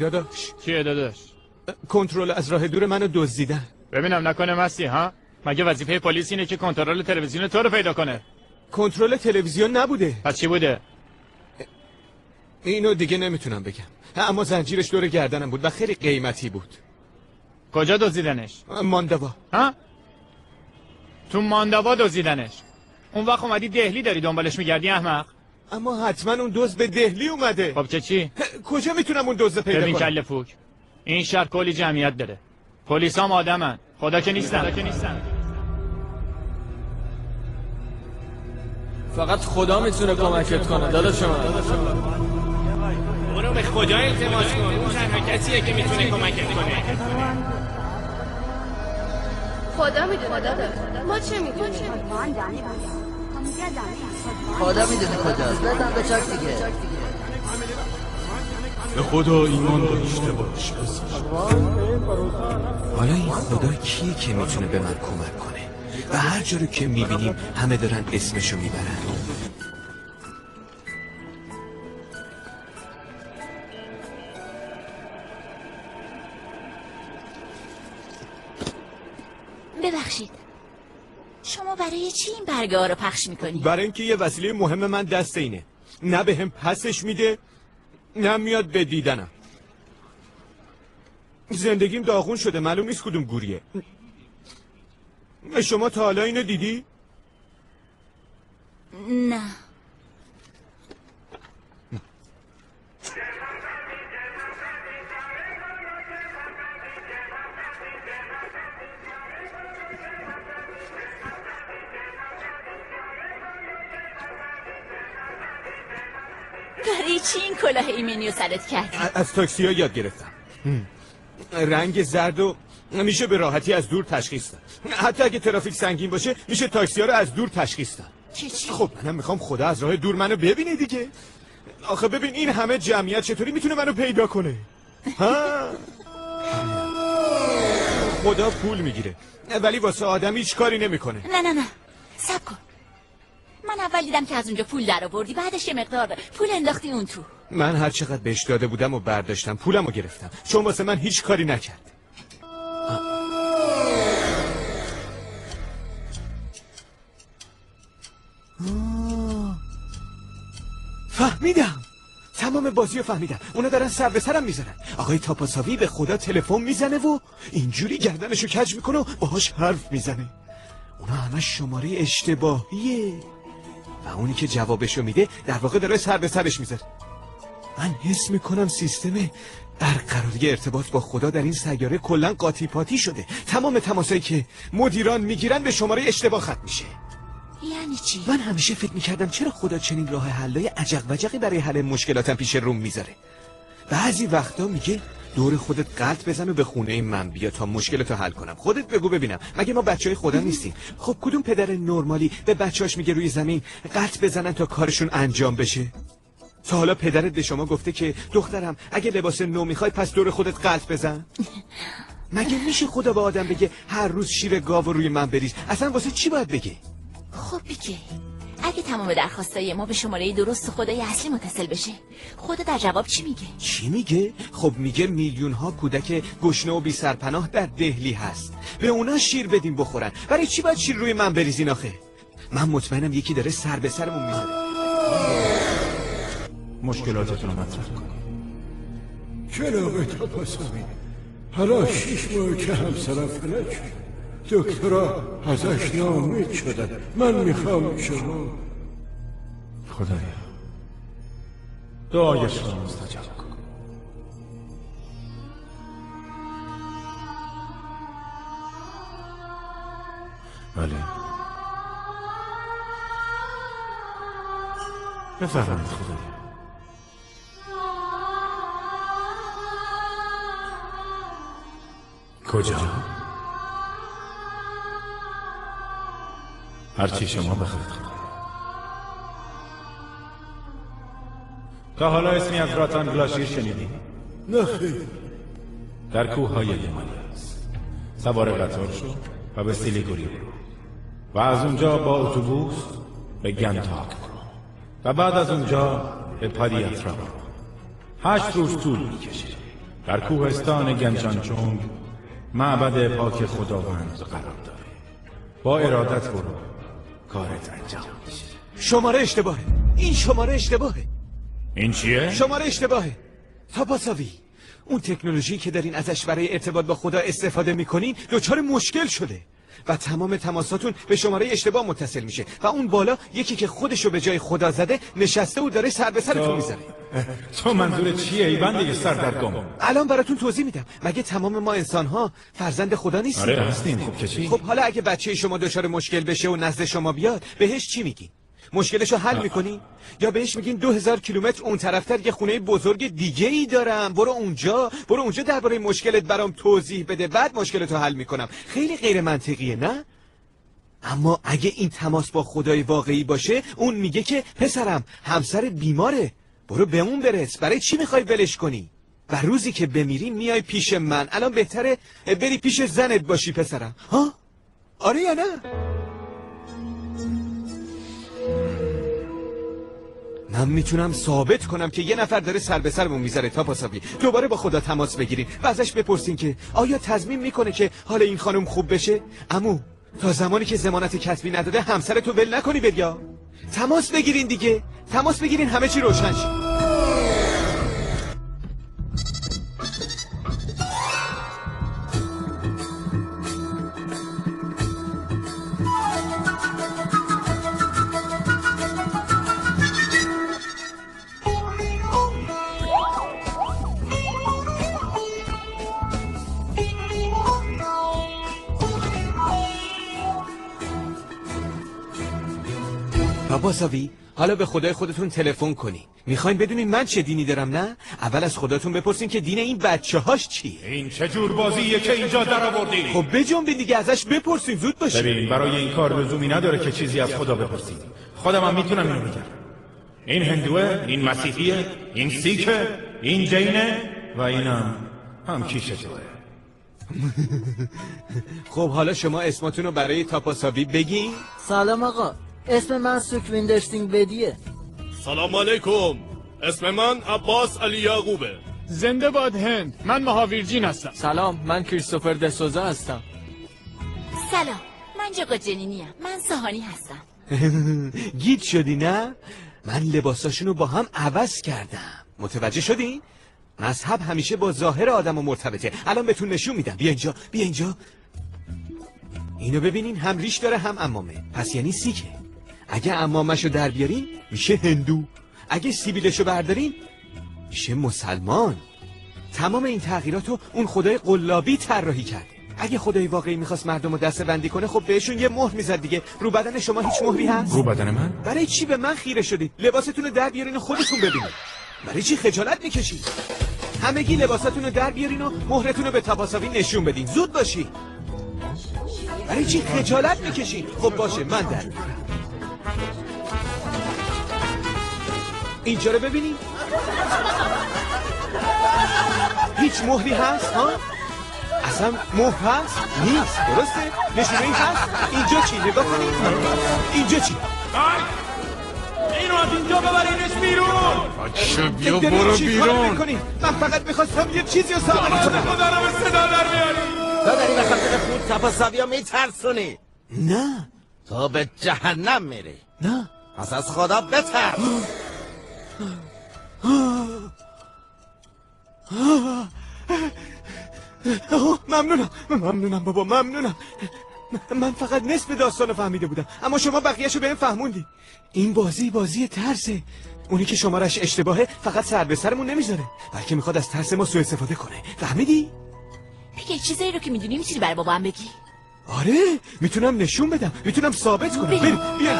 داداش. چیه داداش؟ کنترل از راه دور منو دزدیدن. ببینم نکنه مستی ها؟ مگه وظیفه پلیس اینه که کنترل تلویزیون تو رو پیدا کنه؟ کنترل تلویزیون نبوده. پس چی بوده؟ اینو دیگه نمی‌تونم بگم. اما زنجیرش دور گردنم بود و خیلی قیمتی بود. کجا دزدیدنش؟ ماندوا. ها؟ تو ماندوا دزدیدنش. اون وقت اومدی دهلی داری دنبالش میگردی احمق؟ اما حتما اون دوز به دهلی اومده. خب چه چی؟ کجا می‌تونم اون دوز پیدا ببین کنم؟ کله پوک این شهر کلی جمعیت داره. پلیس هم آدمن. خدا که نیستن. خدا که نیستن. فقط خدا می‌تونه کمکت کنه. داداش من. برو به خدا التماس کن. اون تنها کسیه که می‌تونه کمکت کنه. خدا می‌دونه ما چه می‌دونیم؟ خدا می‌دونه کجاست. بزن به چاک دیگه. به خدا ایمان داشته باش حالا این خدا کیه که می‌تونه به من کمک کنه؟ و هر جا رو که می‌بینیم همه دارن اسمشو می‌برن. ببخشید. برای چی این برگه ها رو پخش می‌کنی؟ برای اینکه یه وسیله مهم من دست اینه نه به هم پسش میده نه میاد به دیدنم زندگیم داغون شده معلوم نیست کدوم گوریه شما تا حالا اینو دیدی؟ نه برای چی این کلاه ایمنی سرت کردی؟ ا- از تاکسی ها یاد گرفتم. رنگ زرد و میشه به راحتی از دور تشخیص داد. حتی اگه ترافیک سنگین باشه میشه تاکسی ها رو از دور تشخیص داد؟ خب منم می‌خوام خدا از راه دور منو ببینه دیگه. آخه ببین این همه جمعیت چطوری می‌تونه منو پیدا کنه؟ ها؟ خدا پول می‌گیره. ولی واسه آدم هیچ کاری نمی‌کنه. نه نه نه. سب کن. من اول دیدم که از اونجا پول در آوردی بعدش یه مقدار پول انداختی اون تو. من هر چقدر بهش داده بودم و برداشتم پولم رو گرفتم. چون واسه من هیچ کاری نکرد. فهمیدم. تمام بازی رو فهمیدم. اونا دارن سر به سرم می‌زنن. آقای تاپاساوی به خدا تلفن می‌زنه و اینجوری گردنشو کج می‌کنه و باهاش حرف می‌زنه. اونا همه شماره اشتباهیه. و اونی که جوابشو میده در واقع داره سر به سرش می‌ذاره. من حس می‌کنم سیستم برقراری ارتباط با خدا در این سیاره کلا قاطی پاتی شده. تمام تماسایی که مدیران می‌گیرن به شماره اشتباه ختم میشه. یعنی چی؟ من همیشه فکر می‌کردم چرا خدا چنین راه حلای عجق وجقی برای حل مشکلاتم پیش روم می‌ذاره. بعضی وقتا میگه دور خودت قلط بزن و به خونه من بیا تا مشکلتو حل کنم. خودت بگو ببینم. مگه ما بچه های خدا نیستیم؟ خب کدوم پدر نرمالی به بچهاش میگه روی زمین قلط بزنن تا کارشون انجام بشه؟ تا حالا پدرت به شما گفته که دخترم اگه لباس نو می‌خوای پس دور خودت قلط بزن. مگه میشه خدا به آدم بگه هر روز شیر گاو رو روی من بریز؟ اصلا واسه چی باید بگه؟ خب بگه. اگه تمام درخواستای ما به شماره درست خدای اصلی متصل بشه خدا در جواب چی میگه؟ چی میگه؟ خب میگه میلیون ها کودک گشنه و بی سرپناه در دهلی هست به اونا شیر بدیم بخورن برای چی باید شیر روی من بریزین آخه؟ من مطمئنم یکی داره سر به سرمون می‌ذاره مشکلاتتون رو مطرح کن چرا آقای تاپاسامی حالا شیش ماه که همسرم فلج شد دکترها ازش نامید شدن. من می‌خوام شما خدایا. دعایش را مستجاب کن. بله. بفرمایید خدایا. کجا؟ هرچی شما بخواید. تا حالا اسمی از راتان گلاشیر شنیدی؟ نه خیر. در کوه های است. سوار قطار شو و به سیلیگوری برو. و از اونجا با اتوبوس به گنتاک برو. و بعد از اونجا به پادیاترا برو. هشت روز طول می‌کشه. در کوهستان گنجانچونگ معبد پاک خداوند قرار داره. با ارادت برو. کارت انجام میشه. شماره اشتباهه. این شماره اشتباهه. این چیه؟ شماره اشتباهه. تاپاساوی اون تکنولوژی که دارین ازش برای ارتباط با خدا استفاده می‌کنین دچار مشکل شده. و تمام تماساتون به شماره اشتباه متصل میشه. و اون بالا یکی که خودشو به جای خدا زده نشسته و داره سر به سرتون می‌ذاره تو منظور چیه؟ ای بنده سردرگم الان براتون توضیح میدم. مگه تمام ما انسان ها فرزند خدا نیستیم؟ آره هستیم. خب؟ خب حالا اگه بچه شما دچار مشکل بشه و نزد شما بیاد بهش چی میگین مشکلشو حل می‌کنی؟ یا بهش میگین دو هزار کیلومتر اون طرفتر یه خونه بزرگ دیگه ای دارم. برو اونجا. برو اونجا درباره مشکلت برام توضیح بده. بعد مشکلتو حل می‌کنم. خیلی غیر منطقیه نه؟ اما اگه این تماس با خدای واقعی باشه اون میگه که پسرم همسر بیماره. برو به اون برس. برای چی می‌خوای ولش کنی؟ و روزی که بمیری میای پیش من. الان بهتره بری پیش زنت باشی پسرم. ها؟ آره یا نه؟ من می‌تونم ثابت کنم که یه نفر داره سر به سرمون می‌ذاره تا پاسابی دوباره با خدا تماس بگیریم و ازش بپرسین که آیا تضمین می‌کنه که حال این خانم خوب بشه؟ امو تا زمانی که زمانت کتبی نداده همسرتو ول نکنی بریا. تماس بگیرین دیگه. تماس بگیرین همه چی روشن شه. پاپاساوی حالا به خدای خودتون تلفن کنی. می‌خواین بدونین من چه دینی دارم نه؟ اول از خداتون بپرسین که دین این بچه هاش چیه. این چه جور بازیه که اینجا در آوردی؟ خب بجنبین دیگه ازش بپرسین زود باشه. ببین برای این کار لزومی نداره که چیزی از خدا بپرسید خودم هم می‌تونم اینو بگم. این هندوه این مسیحیه این سیکه این جینه و اینم هم کیش توه. خب حالا شما اسماتون رو برای تاپاساوی بگین. سلام آقا. اسم من سوکویندر سینگ بدیه. سلام علیکم. اسم من عباس علی یعقوبه. زنده باد هند. من مهاویر جین هستم. سلام من کریستوفر دسوزا هستم. سلام من جاگا جنینیم. من ساهانی هستم. گیج شدی نه؟ من لباساشونو با هم عوض کردم. متوجه شدین مذهب همیشه با ظاهر آدما مرتبطه. الان بهتون نشون میدم. بیا اینجا بیا اینجا. اینو ببینین هم ریش داره هم امامه پس یعنی سیکه. اگه امامشو در بیارین میشه هندو. اگه سیبیلشو بردارین میشه مسلمان. تمام این تغییراتو اون خدای قلابی طراحی کرده اگه خدای واقعی می‌خواست مردم رو دسته بندی کنه خب بهشون یه مهر می‌زد دیگه. رو بدن شما هیچ مهری هست؟ رو بدن من؟ برای چی به من خیره شدی؟ لباستون رو در بیارین و خودتون ببینید برای چی خجالت می‌کشید همگی لباساتون رو در بیارین و مهرتون رو به تپاساوی نشون بدین. زود باشی. برای چی خجالت می‌کشین خب باشه من در اینجا رو ببینین هیچ مهری هست ها؟ اصلا مهر هست؟ نیست درسته؟ نشونه ای هست؟ اینجا چی؟ نگاه کنید اینجا چی؟ اینو از اینجا ببرینش بیرون! بچه بیا برو بیرون. من فقط می‌خواستم یه چیزی رو ثابت کنم. خدا رو به صدا در بیاری. تو داری به خاطر خود تپاساوی ها میترسونی نه. تو به جهنم میری. نه. پس از خدا بترس. ممنونم. ممنونم بابا ممنونم. من فقط نصف داستان فهمیده بودم. اما شما بقیهشو بهم فهموندی. این بازی بازی ترسه. اونی که شمارش اشتباهه فقط سر به سرمون نمی‌ذاره. بلکه می‌خواد از ترس ما سوء استفاده کنه. فهمیدی؟ بگه چیزایی رو که می‌دونی می‌تونی برای بابا هم بگی؟ آره می‌تونم نشون بدم. می‌تونم ثابت کنم. بریم بیاین